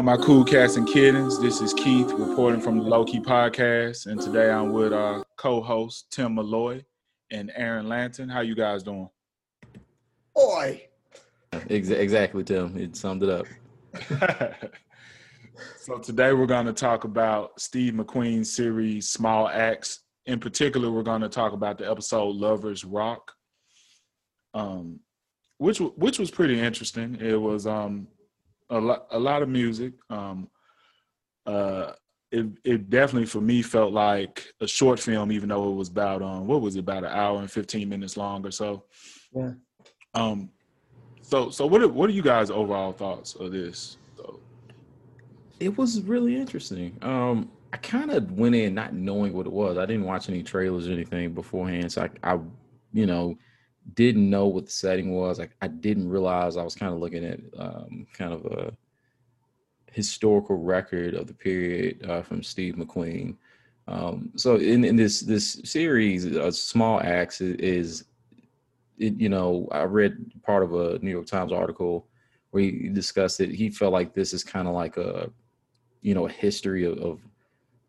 all my cool cats and kittens. This is Keith reporting from the Low Key Podcast, and today I'm with our co-host Tim Malloy and Aaron Lanton. How you guys doing? Oi. exactly, Tim. It summed it up. so today we're going to talk about Steve McQueen's series Small Axe. In particular, we're going to talk about the episode Lovers Rock, um, which which was pretty interesting. It was um, a lot a lot of music. Um, uh, it it definitely for me felt like a short film, even though it was about um what was it about an hour and fifteen minutes long or so. Yeah. Um. So so what are, what are you guys' overall thoughts of this? So, it was really interesting. Um, I kind of went in not knowing what it was. I didn't watch any trailers or anything beforehand, so I, I you know, didn't know what the setting was. I didn't realize I was kind of looking at um, kind of a historical record of the period uh, from Steve McQueen. Um, so in, in this this series, a small axe is, it, you know, I read part of a New York Times article where he discussed it. He felt like this is kind of like a, you know, a history of, of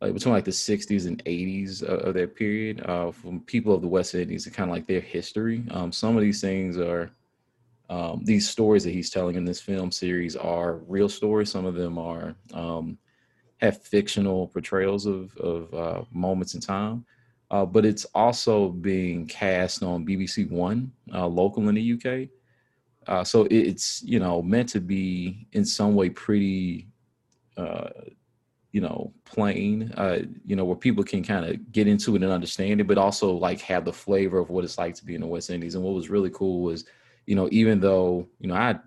like between like the 60s and 80s of, of that period uh, from people of the West Indies and kind of like their history. Um, some of these things are um, these stories that he's telling in this film series are real stories. Some of them are um, have fictional portrayals of of uh, moments in time, uh, but it's also being cast on BBC One uh, local in the UK. Uh, so it's you know meant to be in some way pretty uh, you know plain uh you know where people can kind of get into it and understand it but also like have the flavor of what it's like to be in the west indies. And what was really cool was you know even though you know i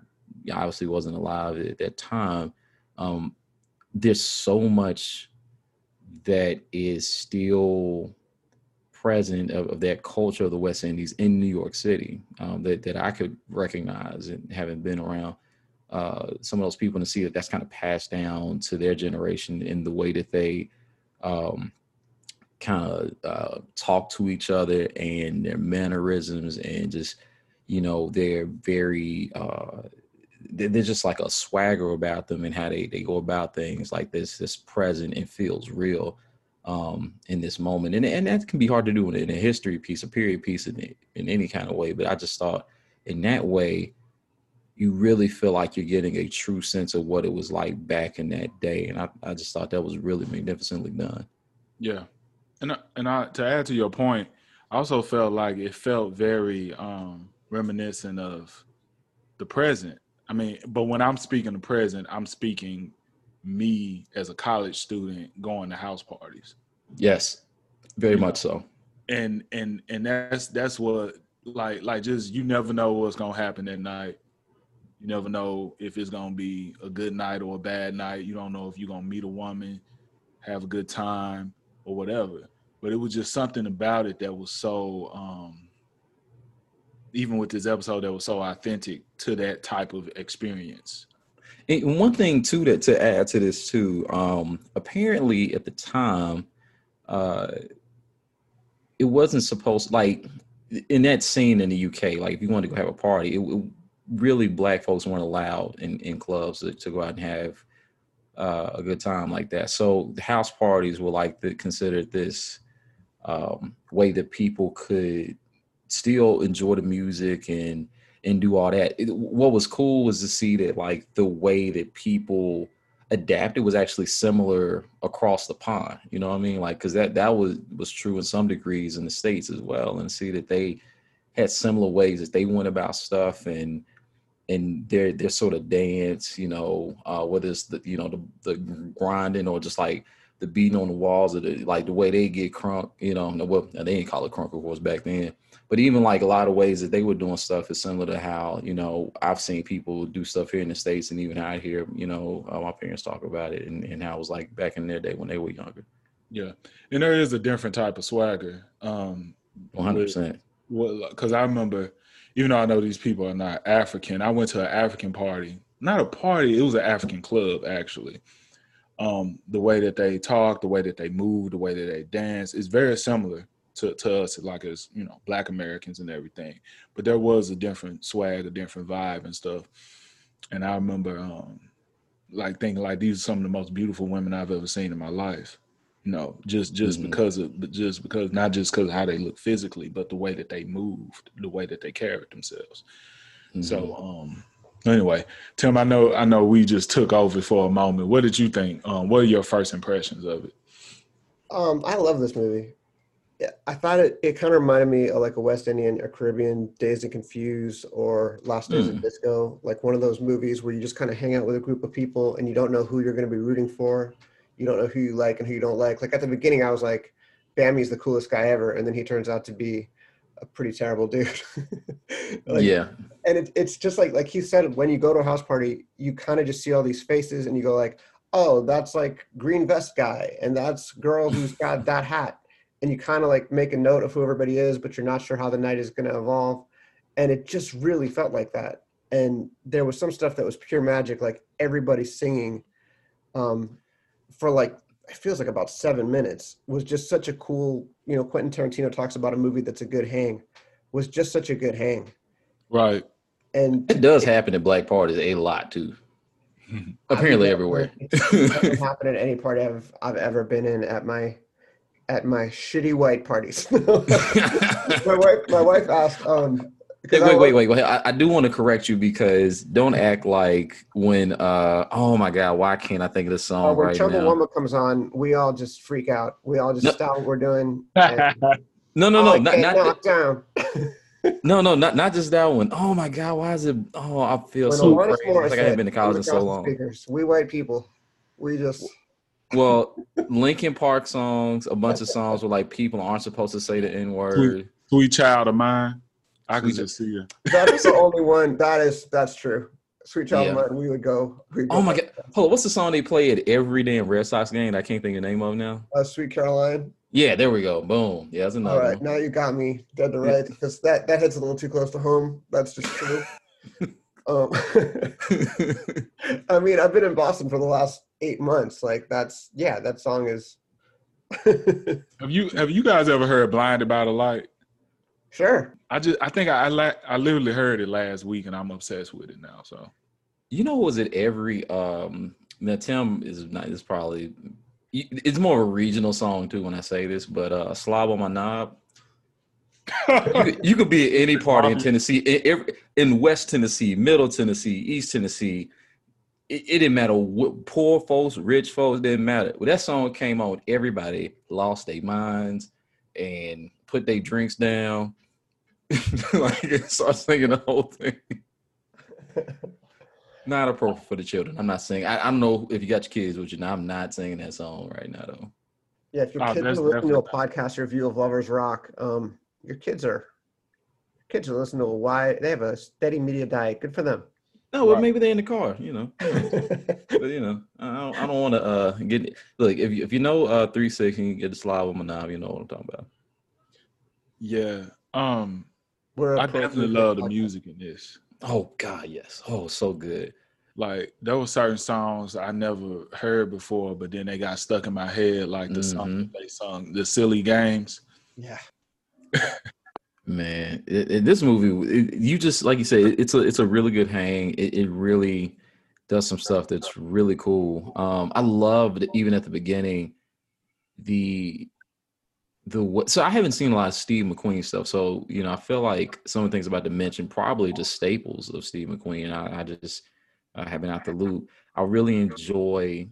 obviously wasn't alive at that time um there's so much that is still present of, of that culture of the west indies in new york city um, that, that i could recognize and having been around uh, some of those people to see that that's kind of passed down to their generation in the way that they um, kind of uh, talk to each other and their mannerisms and just you know they're very uh, they're just like a swagger about them and how they, they go about things like this this present and feels real um, in this moment. And, and that can be hard to do in, in a history piece a period piece in, in any kind of way but i just thought in that way you really feel like you're getting a true sense of what it was like back in that day. And I, I just thought that was really magnificently done. Yeah. And, and I, to add to your point, I also felt like it felt very um, reminiscent of the present. I mean, but when I'm speaking the present, I'm speaking me as a college student going to house parties. Yes, very much so. And and and that's that's what like like just you never know what's gonna happen that night you never know if it's gonna be a good night or a bad night. You don't know if you're gonna meet a woman, have a good time, or whatever. But it was just something about it that was so um even with this episode that was so authentic to that type of experience. And one thing too that to add to this too, um, apparently at the time, uh, it wasn't supposed like in that scene in the UK, like if you wanted to go have a party, it, it really black folks weren't allowed in, in clubs to, to go out and have uh, a good time like that. So house parties were like the, considered this um, way that people could still enjoy the music and and do all that. It, what was cool was to see that like the way that people adapted was actually similar across the pond. You know what I mean? Like because that that was was true in some degrees in the states as well, and see that they had similar ways that they went about stuff and and their their sort of dance, you know, uh, whether it's the you know the the grinding or just like the beating on the walls or the like the way they get crunk, you know, well they didn't call it crunk of course back then, but even like a lot of ways that they were doing stuff is similar to how you know I've seen people do stuff here in the states and even out here, you know, uh, my parents talk about it and, and how it was like back in their day when they were younger. Yeah, and there is a different type of swagger. Um, One hundred percent. Well, because I remember even though I know these people are not African, I went to an African party. Not a party, it was an African club actually. Um, the way that they talk, the way that they move, the way that they dance is very similar to, to us, like as you know, black Americans and everything. But there was a different swag, a different vibe and stuff. And I remember um, like thinking like these are some of the most beautiful women I've ever seen in my life. You know, just just Mhm. because of but just because not just because of how they look physically, but the way that they moved, the way that they carried themselves. So Mhm. um anyway, Tim, I know I know we just took over for a moment. What did you think? Um, what are your first impressions of it? Um, I love this movie. I thought it, it kind of reminded me of like a West Indian or Caribbean Dazed and Confused or Last Days Mm. of Disco, like one of those movies where you just kind of hang out with a group of people and you don't know who you're going to be rooting for. You don't know who you like and who you don't like. Like at the beginning, I was like, Bammy's the coolest guy ever. And then he turns out to be a pretty terrible dude. Like, yeah, and it, it's just like like he said when you go to a house party you kind of just see all these faces and you go like oh that's like green vest guy and that's girl who's got that hat and you kind of like make a note of who everybody is but you're not sure how the night is going to evolve and it just really felt like that and there was some stuff that was pure magic like everybody singing um for like it feels like about seven minutes was just such a cool you know quentin tarantino talks about a movie that's a good hang was just such a good hang Right. and it does happen at black parties a lot too. Apparently everywhere. It doesn't happen at any party I've I've ever been in at my at my shitty white parties. my wife my wife asked um Hey, wait, wait, wait, wait. I, I do want to correct you because don't act like when uh oh my god, why can't I think of the uh, song when right now? Chumbawamba comes on, we all just freak out. We all just No. stop what we're doing. and, No, no, "Oh, no, I not, get not knocked down. no, no, not not just that one. Oh my god, why is it? Oh, I feel When so crazy. It's like I haven't been to college in so long. Speakers, we white people, we just Well, Linkin Park songs, a bunch of songs where like people aren't supposed to say the N word. Sweet child of mine. I could just see it. that's the only one. That is that's true. Sweet Child Yeah. Mine, we would go. we'd go Oh my god, hold on, what's the song they play at every damn Red Sox game? that I can't think of the name of now. uh, Sweet Caroline. Yeah, there we go. Boom. Yeah, that's another All right, one. now you got me dead to right because that that hits a little too close to home. That's just true. um, I mean, I've been in Boston for the last eight months. Like that's yeah, that song is. Have you have you guys ever heard "Blinded by the Light"? Sure. I just I think I I, la- I literally heard it last week and I'm obsessed with it now. So you know, was it every um now Tim is not is probably it's more of a regional song too when I say this, but uh slob on my knob. You could, you could be at any party in Tennessee, in, in West Tennessee, Middle Tennessee, East Tennessee. It, it didn't matter what poor folks, rich folks, didn't matter. When that song came on, everybody lost their minds and put their drinks down. like start singing the whole thing. Not appropriate for the children. I'm not singing. I, I don't know if you got your kids with you. Now I'm not singing that song right now though. Yeah, if your Oh, kids that's are listening to a definitely- podcast review of Lovers Rock, um, your kids are your kids are listening to a wide. They have a steady media diet. Good for them. No, well, Right. maybe they're in the car. You know. but you know, I don't, I don't want to uh get look if you if you know uh three six and you get the slide with my knob, you know what I'm talking about. yeah, um, We're I definitely love the music in this. Oh God, yes. Oh, so good. Like there were certain songs I never heard before, but then they got stuck in my head, like the song Mhm. they sung, "The Silly Games." Yeah. Man, it, it- this movie, it, you just like you it- it's a it's a really good hang. It, it really does some stuff that's really cool. Um, I loved even at the beginning the the. So I haven't seen a lot of Steve McQueen stuff. So you know, I feel like some of the things about to mention probably just staples of Steve McQueen. I, I just uh, have been out the loop. I really enjoy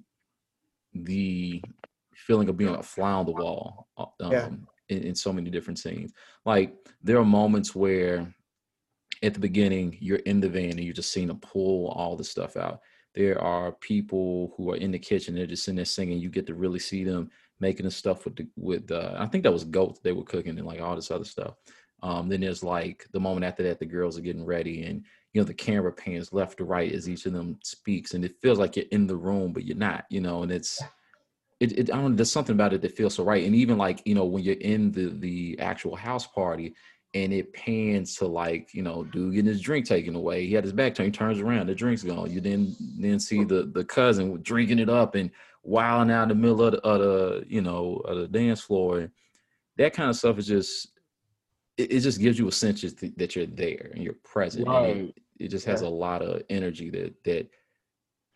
the feeling of being a fly on the wall. uh, Um, Yeah. in, in so many different scenes. Like there are moments where at the beginning you're in the van and you're just seeing them pull all the stuff out. There are people who are in the kitchen, they're just sitting there singing. You get to really see them making the stuff with the with uh I think that was goats they were cooking and like all this other stuff. Um, then there's like the moment after that, the girls are getting ready, and you know the camera pans left to right as each of them speaks, and it feels like you're in the room, but you're not, you know, and it's it, it I don't know, there's something about it that feels so right. And even like, you know, when you're in the the actual house party and it pans to like, you know, dude getting his drink taken away. He had his back turned, he turns around, the drink's gone. You then then see the the cousin drinking it up and wilding out in the middle of the, of the you know of the dance floor. That kind of stuff is just it, it just gives you a sense that that you're there and you're present. And Right. it, it just has a lot of energy that that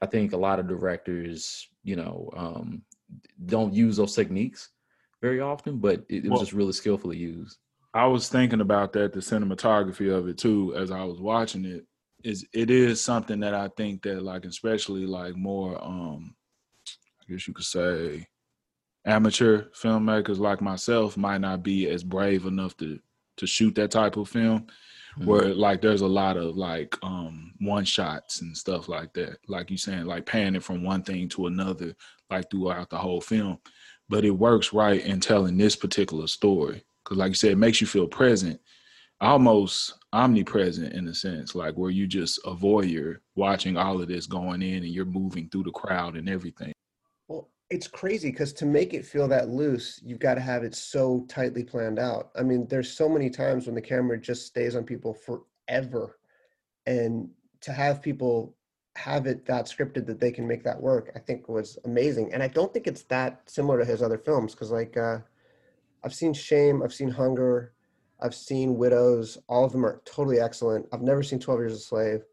I think a lot of directors, you know, um, don't use those techniques very often, but it, it was Well- just really skillfully used. I was thinking about that, the cinematography of it too, as I was watching it. Is it is something that I think that like especially like more um I guess you could say amateur filmmakers like myself might not be as brave enough to to shoot that type of film Mhm. where like there's a lot of like um one shots and stuff like that. Like you saying like panning from one thing to another like throughout the whole film. But it works right in telling this particular story because like you said it makes you feel present almost omnipresent in a sense like where you just a voyeur watching all of this going in and you're moving through the crowd and everything it's crazy because to make it feel that loose, you've got to have it so tightly planned out. I mean, there's so many times when the camera just stays on people forever. And to have people have it that scripted that they can make that work, I think was amazing. And I don't think it's that similar to his other films because, like, uh, I've seen Shame, I've seen Hunger, I've seen Widows. All of them are totally excellent. I've never seen 12 Years a Slave,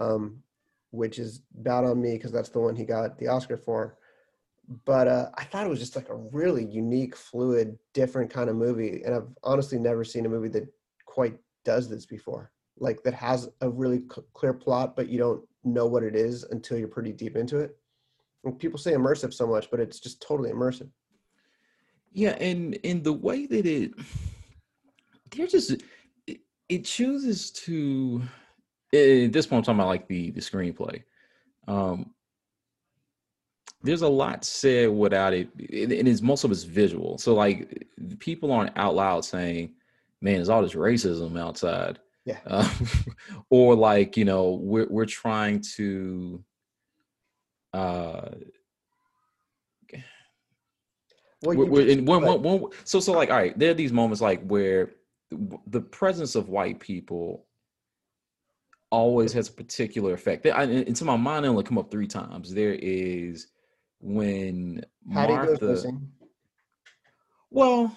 um, which is bad on me because that's the one he got the Oscar for but uh, I thought it was just like a really unique, fluid, different kind of movie. And I've honestly never seen a movie that quite does this before. Like that has a really clear plot, but you don't know what it is until you're pretty deep into it. And people say immersive so much, but it's just totally immersive. Yeah, and in the way that it, they're just it, it chooses to. At this point, I'm talking about like the the screenplay. Um, there's a lot said without it, and and it's most of it's visual. So like, people aren't out loud saying, "Man, there's all this racism outside," Yeah. uh, or like you know, we're we're trying to. Uh, Well, we're, we're just- in, when, but- when, when, so so like all right there are these moments like where the presence of white people always has a particular effect I, into my mind it only come up three times there is when Patty goes martha missing. well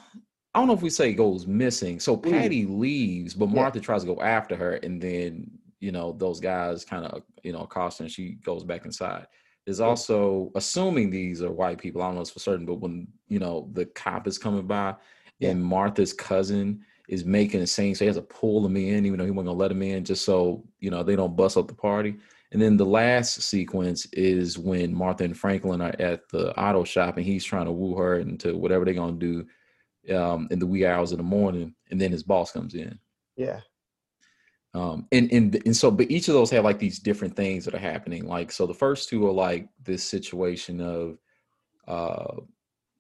i don't know if we say goes missing so Mm. patty leaves but Yeah. martha tries to go after her and then you know those guys kind of you know accost her and she goes back inside there's Yeah. also assuming these are white people i don't know for certain but when you know the cop is coming by Yeah. and martha's cousin is making a scene so he has to pull them in even though he wasn't gonna let them in just so you know they don't bust up the party and then the last sequence is when martha and franklin are at the auto shop and he's trying to woo her into whatever they're gonna do um, in the wee hours of the morning and then his boss comes in Yeah. um and and and so but each of those have like these different things that are happening like so the first two are like this situation of uh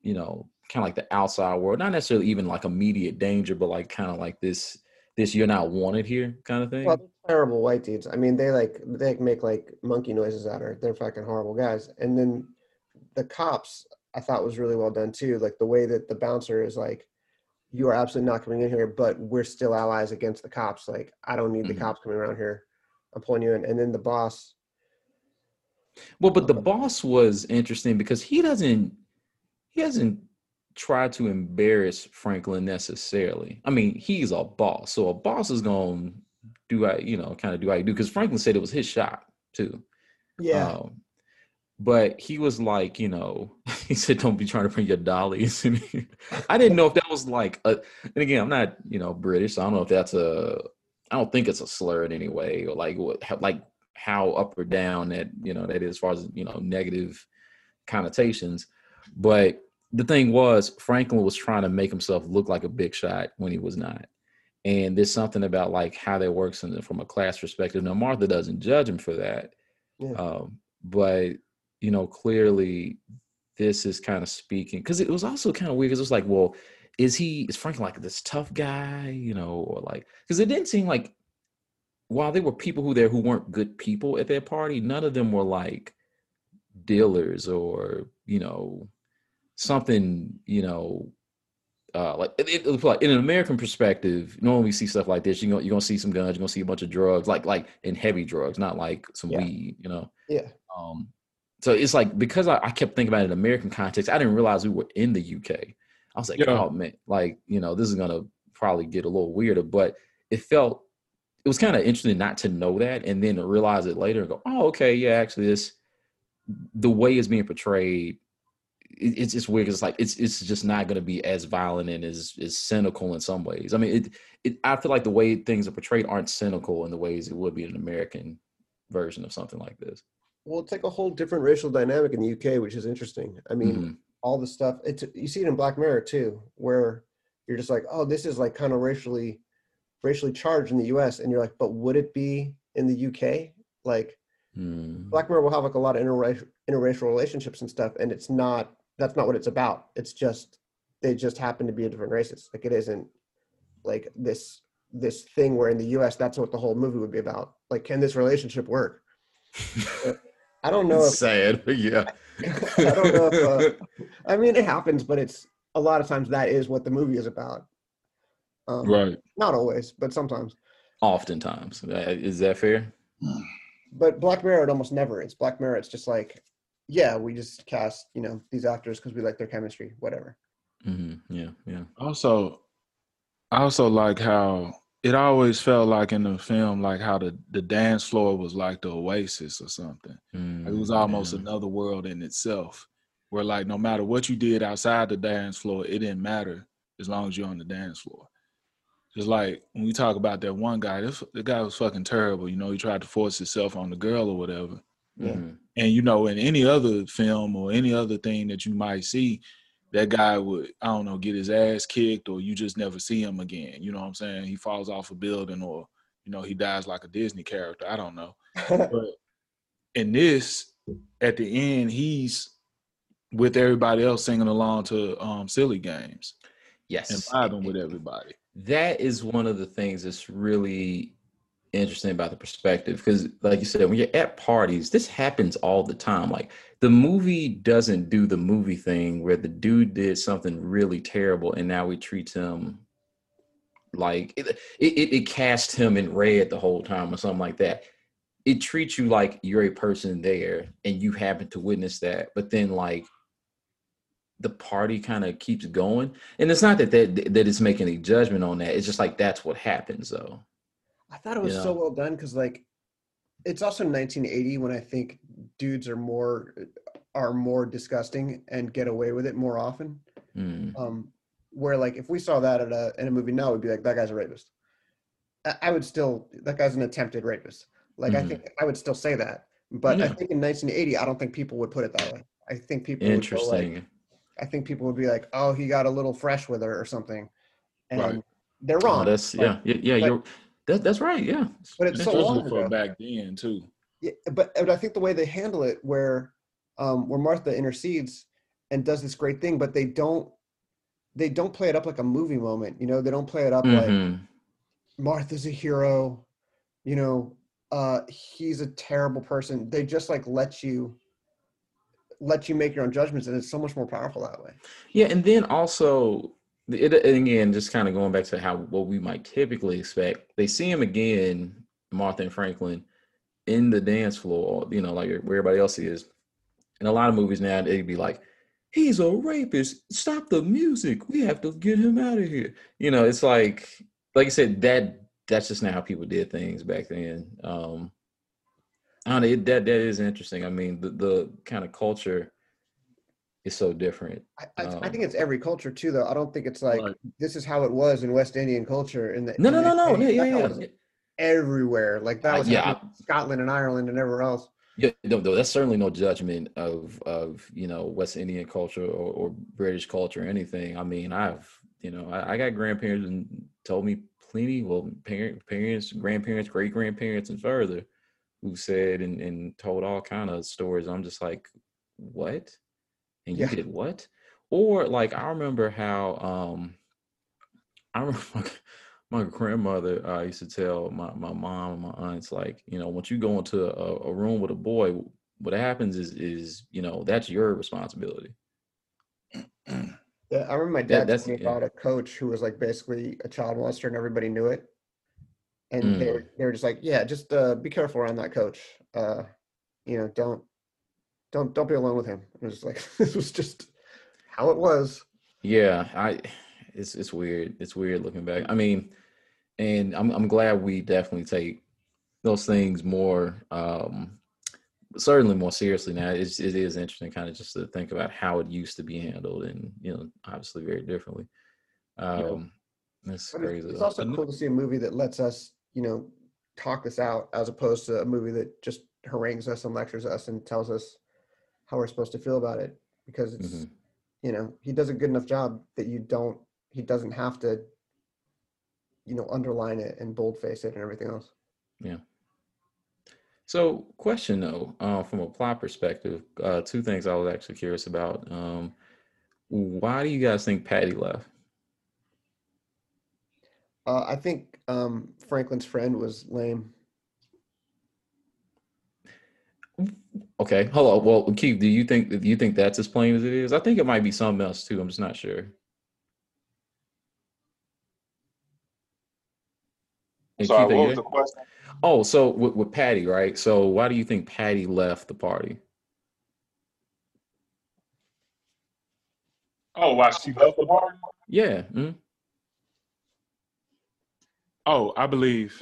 you know kind of like the outside world not necessarily even like immediate danger but like kind of like this this you're not wanted here kind of thing Well, terrible white dudes. I mean, they like they make like monkey noises at her. They're fucking horrible guys. And then the cops, I thought was really well done too. Like the way that the bouncer is like, "You are absolutely not coming in here, but we're still allies against the cops. Like, I don't need the Mhm. cops coming around here. I'm pulling you in." And then the boss, well but the boss was interesting because he doesn't he doesn't try to embarrass franklin necessarily i mean he's a boss so a boss is gonna do I you know kind of do I do because franklin said it was his shot too yeah, Um, but he was like, you know, he said, "Don't be trying to bring your dollies." in. I didn't know if that was like, a, and again, I'm not, you know, British. So I don't know if that's a. I don't think it's a slur in any way, or like what, like how up or down that you know that is as far as you know negative connotations. But the thing was, Franklin was trying to make himself look like a big shot when he was not. And there's something about like how that works in, from a class perspective. Now Martha doesn't judge him for that, Yeah. um, but you know clearly this is kind of speaking because it was also kind of weird because it was like, well, is he is Franklin like this tough guy, you know, or like because it didn't seem like while there were people who there who weren't good people at that party, none of them were like dealers or you know something you know uh, like it, like in an American perspective, normally we see stuff like this. You're gonna you're gonna see some guns, you're gonna see a bunch of drugs, like like in heavy drugs, not like some Yeah. weed, you know. yeah, Um, so it's like because I, I kept thinking about it in American context, I didn't realize we were in the UK. I was like, Yeah. oh man, like you know, this is gonna probably get a little weirder, but it felt it was kind of interesting not to know that and then to realize it later and go, oh okay, yeah, actually this the way it's being portrayed it, it's just weird. Cause it's like it's it's just not going to be as violent and as as cynical in some ways. I mean, it it I feel like the way things are portrayed aren't cynical in the ways it would be in an American version of something like this. Well, it's like a whole different racial dynamic in the UK, which is interesting. I mean, Mhm. all the stuff it's you see it in Black Mirror too, where you're just like, oh, this is like kind of racially racially charged in the US, and you're like, but would it be in the UK? Like Mm. Black Mirror will have like a lot of interracial interracial relationships and stuff, and it's not that's not what it's about. It's just they just happen to be a different races. Like it isn't like this this thing where in the US that's what the whole movie would be about. Like, can this relationship work? I don't know if Sad, but yeah. I don't know if uh, I mean it happens, but it's a lot of times that is what the movie is about. Um, Right. Not always, but sometimes. Oftentimes, Uh, is that fair? But Black Mirror, it almost never is. Black Mirror, it's just like, yeah, we just cast you know these actors because we like their chemistry, whatever. hmm Yeah, yeah. Also, I also like how it always felt like in the film, like how the, the dance floor was like the oasis or something. Like, it was Mm, almost yeah. another world in itself, where like no matter what you did outside the dance floor, it didn't matter as long as you're on the dance floor. Just like when we talk about that one guy, this, the guy was fucking terrible. You know, he tried to force himself on the girl or whatever. Yeah. Mhm. And you know, in any other film or any other thing that you might see, that guy would, I don't know, get his ass kicked or you just never see him again. You know what I'm saying? He falls off a building or, you know, he dies like a Disney character. I don't know. But in this, at the end, he's with everybody else singing along to um silly games Yes. and vibing with everybody. that is one of the things that's really interesting about the perspective because like you said when you're at parties this happens all the time. Like the movie doesn't do the movie thing where the dude did something really terrible and now we treat him like it, it, it cast him in red the whole time or something like that. It treats you like you're a person there and you happen to witness that but then like the party kind of keeps going. And it's not that, that that it's making a judgment on that. It's just like that's what happens though I thought it was Yeah. so well done because like it's also 1980 when I think dudes are more are more disgusting and get away with it more often. Mm, Um, where like if we saw that at a in a movie now, we'd be like, that guy's a rapist. I, I would still that guy's an attempted rapist. Like I Mhm. think I would still say that. But I think in 1980, I don't think people would put it that way. I think people would go like, interesting I think people would be like, oh, he got a little fresh with her or something, and Right. they're Oh, wrong. that's Like, yeah yeah, yeah but- you're that, that's right yeah but it's so long ago. back then too. Yeah, but, but I think the way they handle it, where um, where Martha intercedes and does this great thing, but they don't they don't play it up like a movie moment. You know, they don't play it up like Mhm. Martha's a hero. You know, uh, he's a terrible person. They just like let you let you make your own judgments, and it's so much more powerful that way. Yeah, and then also, it, again, just kind of going back to how what we might typically expect. They see him again, Martha and Franklin, in the dance floor, you know, like where everybody else is. In a lot of movies now, they'd be like, "He's a rapist! Stop the music! We have to get him out of here." You know, it's like, like I said, that that's just not how people did things back then. Um, I don't know. It, that that is interesting. I mean, the the kind of culture is so different. I, I, I Um, think it's every culture too, though. I don't think it's like Right. this is how it was in West Indian culture. In the No, in no, the no, no. Yeah, yeah, yeah. everywhere. Like that Uh, was yeah, happening Scotland and Ireland and everywhere else. Yeah, no, no, that's certainly no judgment of of you know West Indian culture or, or British culture or anything. I mean, I've you know I, I got grandparents and told me plenty. Well, parent, parents, grandparents, great grandparents, and further, who said and, and told all kind of stories. I'm just like, what? And you Yeah. did what? Or like I remember how um I remember my, my grandmother uh, used to tell my, my mom and my aunts like you know once you go into a, a room with a boy what happens is is you know that's your responsibility Yeah, I remember my dad that's- telling me yeah. about a coach who was like basically a child molester and everybody knew it. And Mm. they were they were just like, yeah, just uh, be careful around that coach. Uh, you know, don't don't don't be alone with him. It was like this was just how it was. yeah i it's it's weird it's weird looking back i mean and i'm, I'm glad we definitely take those things more um certainly more seriously now. It's, it is interesting, kind of just to think about how it used to be handled, and you know, obviously very differently. Um, That's But crazy. it's, it's also cool to see a movie that lets us, you know, talk this out as opposed to a movie that just harangues us and lectures us and tells us how we're supposed to feel about it. Because it's, Mhm. you know, he does a good enough job that you don't, he doesn't have to, you know, underline it and boldface it and everything else. Yeah. So, question though, uh, from a plot perspective, uh, two things I was actually curious about. Um, why do you guys think Patty left? Uh, I think um, Franklin's friend was lame. Okay, hello. Well, Keith, do you think do you think that's as plain as it is? I think it might be something else too. I'm just not sure. Sorry, Keith, what was the question? Oh, so with, with Patty, right? So why do you think Patty left the party? Oh, why she left the party? Yeah. mhm. Oh, I believe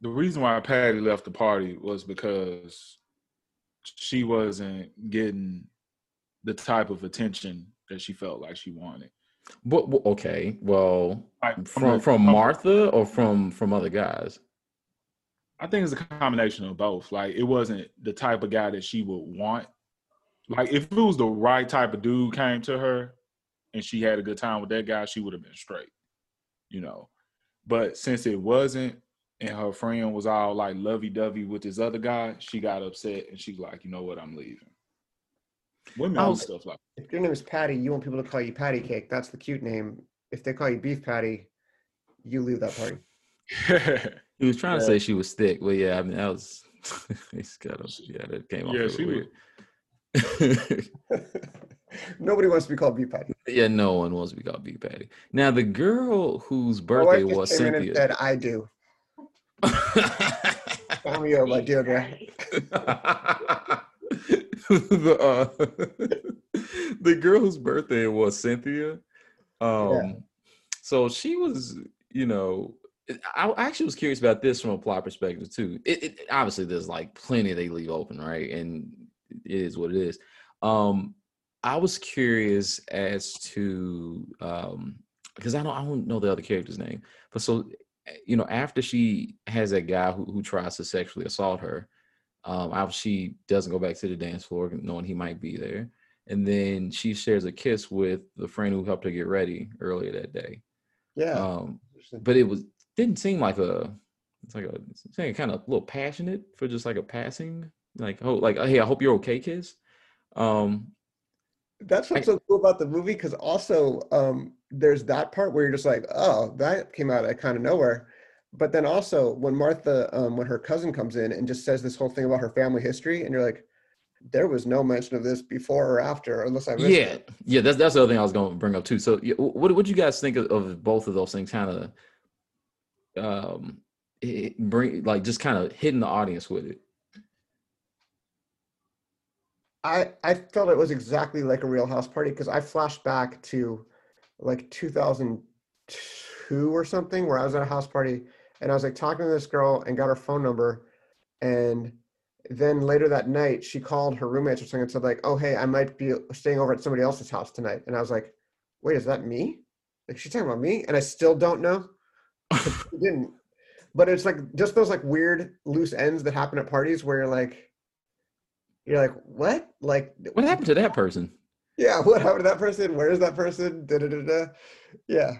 the reason why Patty left the party was because she wasn't getting the type of attention that she felt like she wanted. But, okay, well, Like from from Martha or from from other guys? I think it's a combination of both. Like it wasn't the type of guy that she would want. Like if it was the right type of dude came to her and she had a good time with that guy, she would have been straight. You know. But since it wasn't and her friend was all like lovey dovey with this other guy, she got upset and she's like, you know what, I'm leaving. Women Oh, stuff like If your name is Patty, you want people to call you Patty Cake. That's the cute name. If they call you Beef Patty, you leave that party. He was trying to say she was thick, but yeah, I mean that was he's got a yeah that came off Yeah, real she was- weird. Nobody wants to be called Beef Patty. yeah, no one wants to be called Beef Patty. Now the girl whose birthday wife was just came in and Cynthia. said, I do. Cameo by Deirdre. the uh, the girl whose birthday was Cynthia. Um, so she was, you know, I actually was curious about this from a plot perspective too. It, it obviously there's like plenty they leave open, right? And it is what it is. Um, I was curious as to um because I don't I don't know the other character's name, but so you know after she has that guy who, who tries to sexually assault her, um, she doesn't go back to the dance floor knowing he might be there, and then she shares a kiss with the friend who helped her get ready earlier that day. Yeah. Um, but it was didn't seem like a it's like a it's like kind of a little passionate for just like a passing like oh like hey I hope you're okay kiss. Um, That's what's so cool about the movie because also um, there's that part where you're just like, oh, that came out of kind of nowhere. But then also when Martha, um, when her cousin comes in and just says this whole thing about her family history, and you're like, there was no mention of this before or after, unless I missed yeah, it. yeah, that's that's the other thing I was going to bring up too. So, what what do you guys think of, of both of those things? Kind of, um, it bring like just kind of hitting the audience with it. I I felt it was exactly like a Real House Party because I flashed back to like 2002 or something where I was at a house party and I was like talking to this girl and got her phone number and then later that night she called her roommates or something and said like oh hey I might be staying over at somebody else's house tonight. And I was like wait is that me? Like she's talking about me and I still don't know didn't. But it's like just those like weird loose ends that happen at parties where you're like you're like what? Like What happened to that person? Yeah, what happened to that person? Where is that person? Da, da, da, da. Yeah,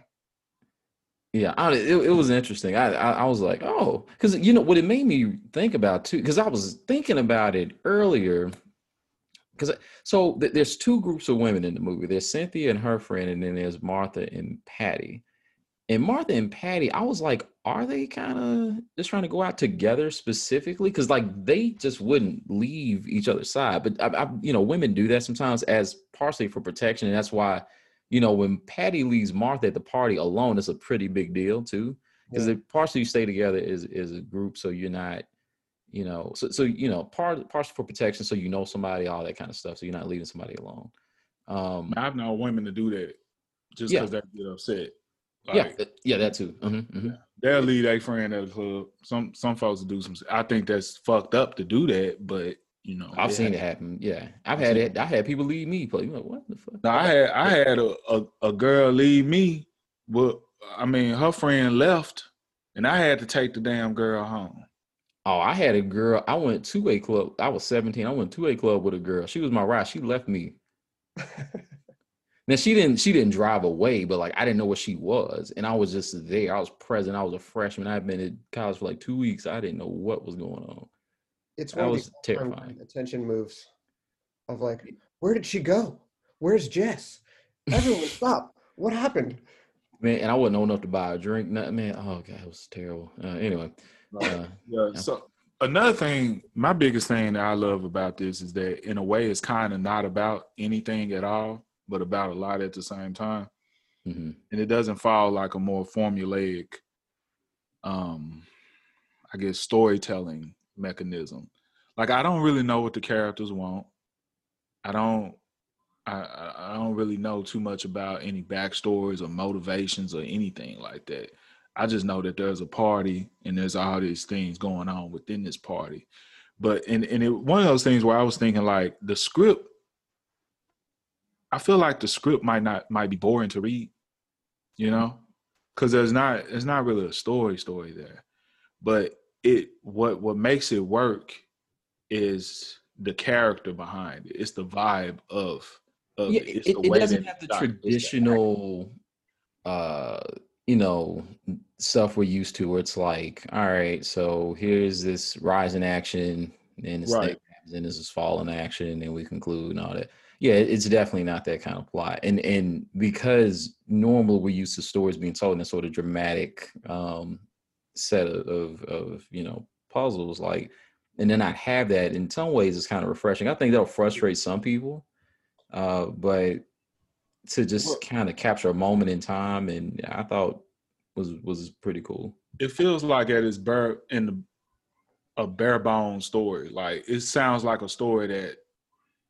Yeah, I, it, it was interesting. I, I I was like, oh, because you know what it made me think about too. Because I was thinking about it earlier. Because uh, so th- there's two groups of women in the movie. There's Cynthia and her friend, and then there's Martha and Patty. And Martha and Patty, I was like, are they kind of just trying to go out together specifically? Because like they just wouldn't leave each other's side. But I, I, you know, women do that sometimes as partially for protection, and that's why, you know, when Patty leaves Martha at the party alone, it's a pretty big deal too. Because Yeah. partially you stay together is is a group, so you're not, you know, so so you know, part partially for protection, so you know somebody, all that kind of stuff, so you're not leaving somebody alone. Um, I've known women to do that just Yeah. because they get upset. Yeah, Like, th- yeah, that too. Mhm, mhm. they'll leave their friend at the club. Some some folks do some. I think that's fucked up to do that, but You know, I've it seen it happen. Yeah, I've had it. I had people leave me. But you Like, what the fuck? No, I had I had a, a, a girl leave me, but I mean her friend left, and I had to take the damn girl home. Oh, I had a girl. I went to a club. I was 17. I went to a club with a girl. She was my ride. She left me. Now she didn't she didn't drive away, but like I didn't know what she was. And I was just there. I was present. I was a freshman. I'd been in college for like two weeks. I didn't know what was going on. It's That was of the all-time terrifying. attention moves of like, where did she go? Where's Jess? Everyone stop. What happened? Man, and I wasn't old enough to buy a drink. Nothing, man. Oh god, it was terrible. Uh, anyway. Uh, Yeah. Yeah. So another thing, my biggest thing that I love about this is that in a way it's kind of not about anything at all, but about a lot at the same time. mhm. And it doesn't follow like a more formulaic um I guess storytelling mechanism. Like I don't really know what the characters want. I don't I I don't really know too much about any backstories or motivations or anything like that. I just know that there's a party and there's all these things going on within this party. But and and it, one of those things where I was thinking like the script. I feel like the script might not might be boring to read, you know, because there's not there's not really a story story there, but it what what makes it work is the character behind it. It's the vibe of of yeah, it. It's it, it doesn't have the traditional uh you know stuff we're used to where it's like all right so here's this rise in action and this Right. thing happens and this is fall in action and we conclude and all that yeah it's definitely not that kind of plot and and because normally we're used to stories being told in a sort of dramatic um set of of, of you know puzzles like and then not have that in some ways is kind of refreshing i think that'll frustrate some people uh, but to just kind of capture a moment in time, and I thought was was pretty cool. it feels like at its bare in the a bare bone story. Like it sounds like a story that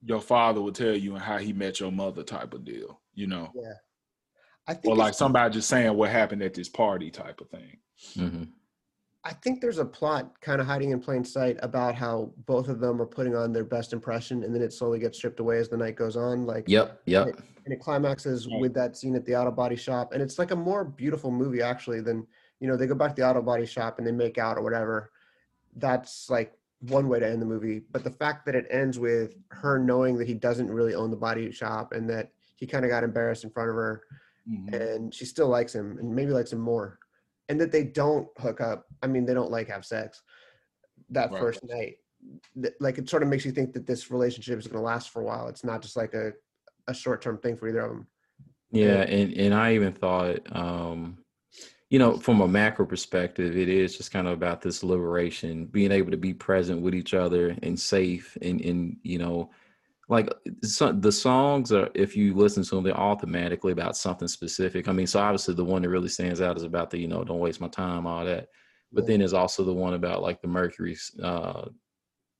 your father would tell you and how he met your mother type of deal, you know. Yeah. I think Or like somebody just saying what happened at this party type of thing. hmm I think there's a plot kind of hiding in plain sight about how both of them are putting on their best impression, and then it slowly gets stripped away as the night goes on. Like, Yep, yep. and it climaxes Right. with that scene at the auto body shop, and it's like a more beautiful movie actually than you know they go back to the auto body shop and they make out or whatever. That's like one way to end the movie, but the fact that it ends with her knowing that he doesn't really own the body shop and that he kind of got embarrassed in front of her, Mm-hmm. and she still likes him and maybe likes him more and that they don't hook up i mean they don't like have sex that Right. first night. Like it sort of makes you think that this relationship is going to last for a while it's not just like a, a short-term thing for either of them Yeah, and and I even thought, um, you know, from a macro perspective, it is just kind of about this liberation, being able to be present with each other and safe, and and you know, like so, the songs are, if you listen to them, they're all thematically about something specific. I mean, so obviously the one that really stands out is about the, you know, don't waste my time, all that. But Yeah. then there's also the one about like the Mercury uh,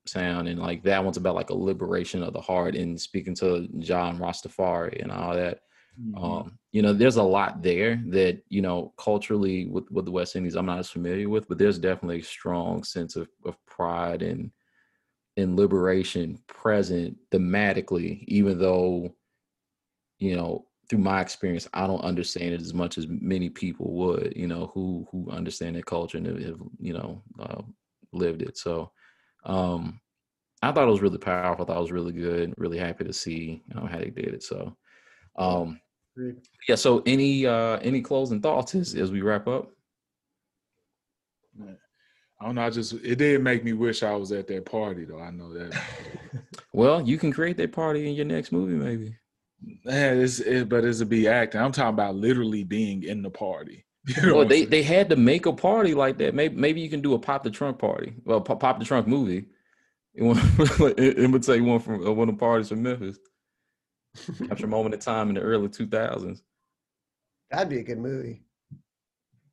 sound, and like that one's about like a liberation of the heart and speaking to Jah Rastafari and all that. Mm-hmm. Um, you know, there's a lot there that you know culturally with with the West Indies I'm not as familiar with, but there's definitely a strong sense of of pride and and liberation present thematically, even though you know through my experience I don't understand it as much as many people would, you know, who who understand the culture and have, you know uh, lived it. So um I thought it was really powerful. I thought it was really good. Really happy to see know, how they did it. So um. Yeah. So any uh any closing thoughts as, as we wrap up? I don't know. I just it did make me wish I was at that party though. I know that. Well, you can create that party in your next movie, maybe. Yeah, it's it, but it's a be acting. I'm talking about literally being in the party. You know Well, they they had to make a party like that. Maybe maybe you can do a pop the trunk party. Well, pop, pop the trunk movie. It would take one from one of the parties from Memphis. Capture a moment of time in the early two thousands. that'd be a good movie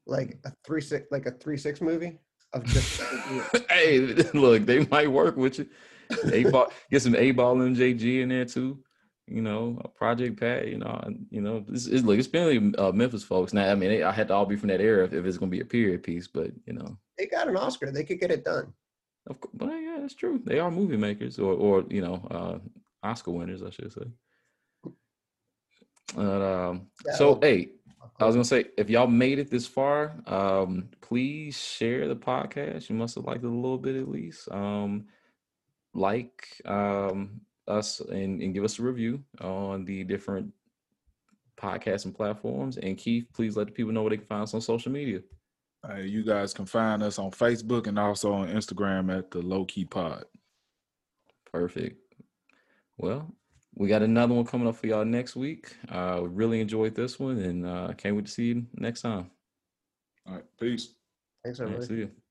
like a three six like a three six movie of just hey, look, they might work with you. 8Ball, get some 8Ball MJG in there too. You know, a Project Pat. You know, you know, this is look. It's mainly uh, Memphis folks. Now, I mean, they, I had to all be from that era if, if it's gonna be a period piece. But you know, they got an oscar they could get it done Of course, but yeah, that's true. They are movie makers, or or you know, uh, Oscar winners, I should say. But, um, so hey, I was gonna say, if y'all made it this far, um, please share the podcast. You must have liked it a little bit at least. Um, like um, us and, and give us a review on the different podcasting platforms. And Keith, please let the people know where they can find us on social media. Uh, you guys can find us on Facebook and also on Instagram at the Low Key Pod. Perfect. Well, we got another one coming up for y'all next week. Uh, we really enjoyed this one, and uh, can't wait to see you next time. All right, peace. Thanks, All right, everybody. see you.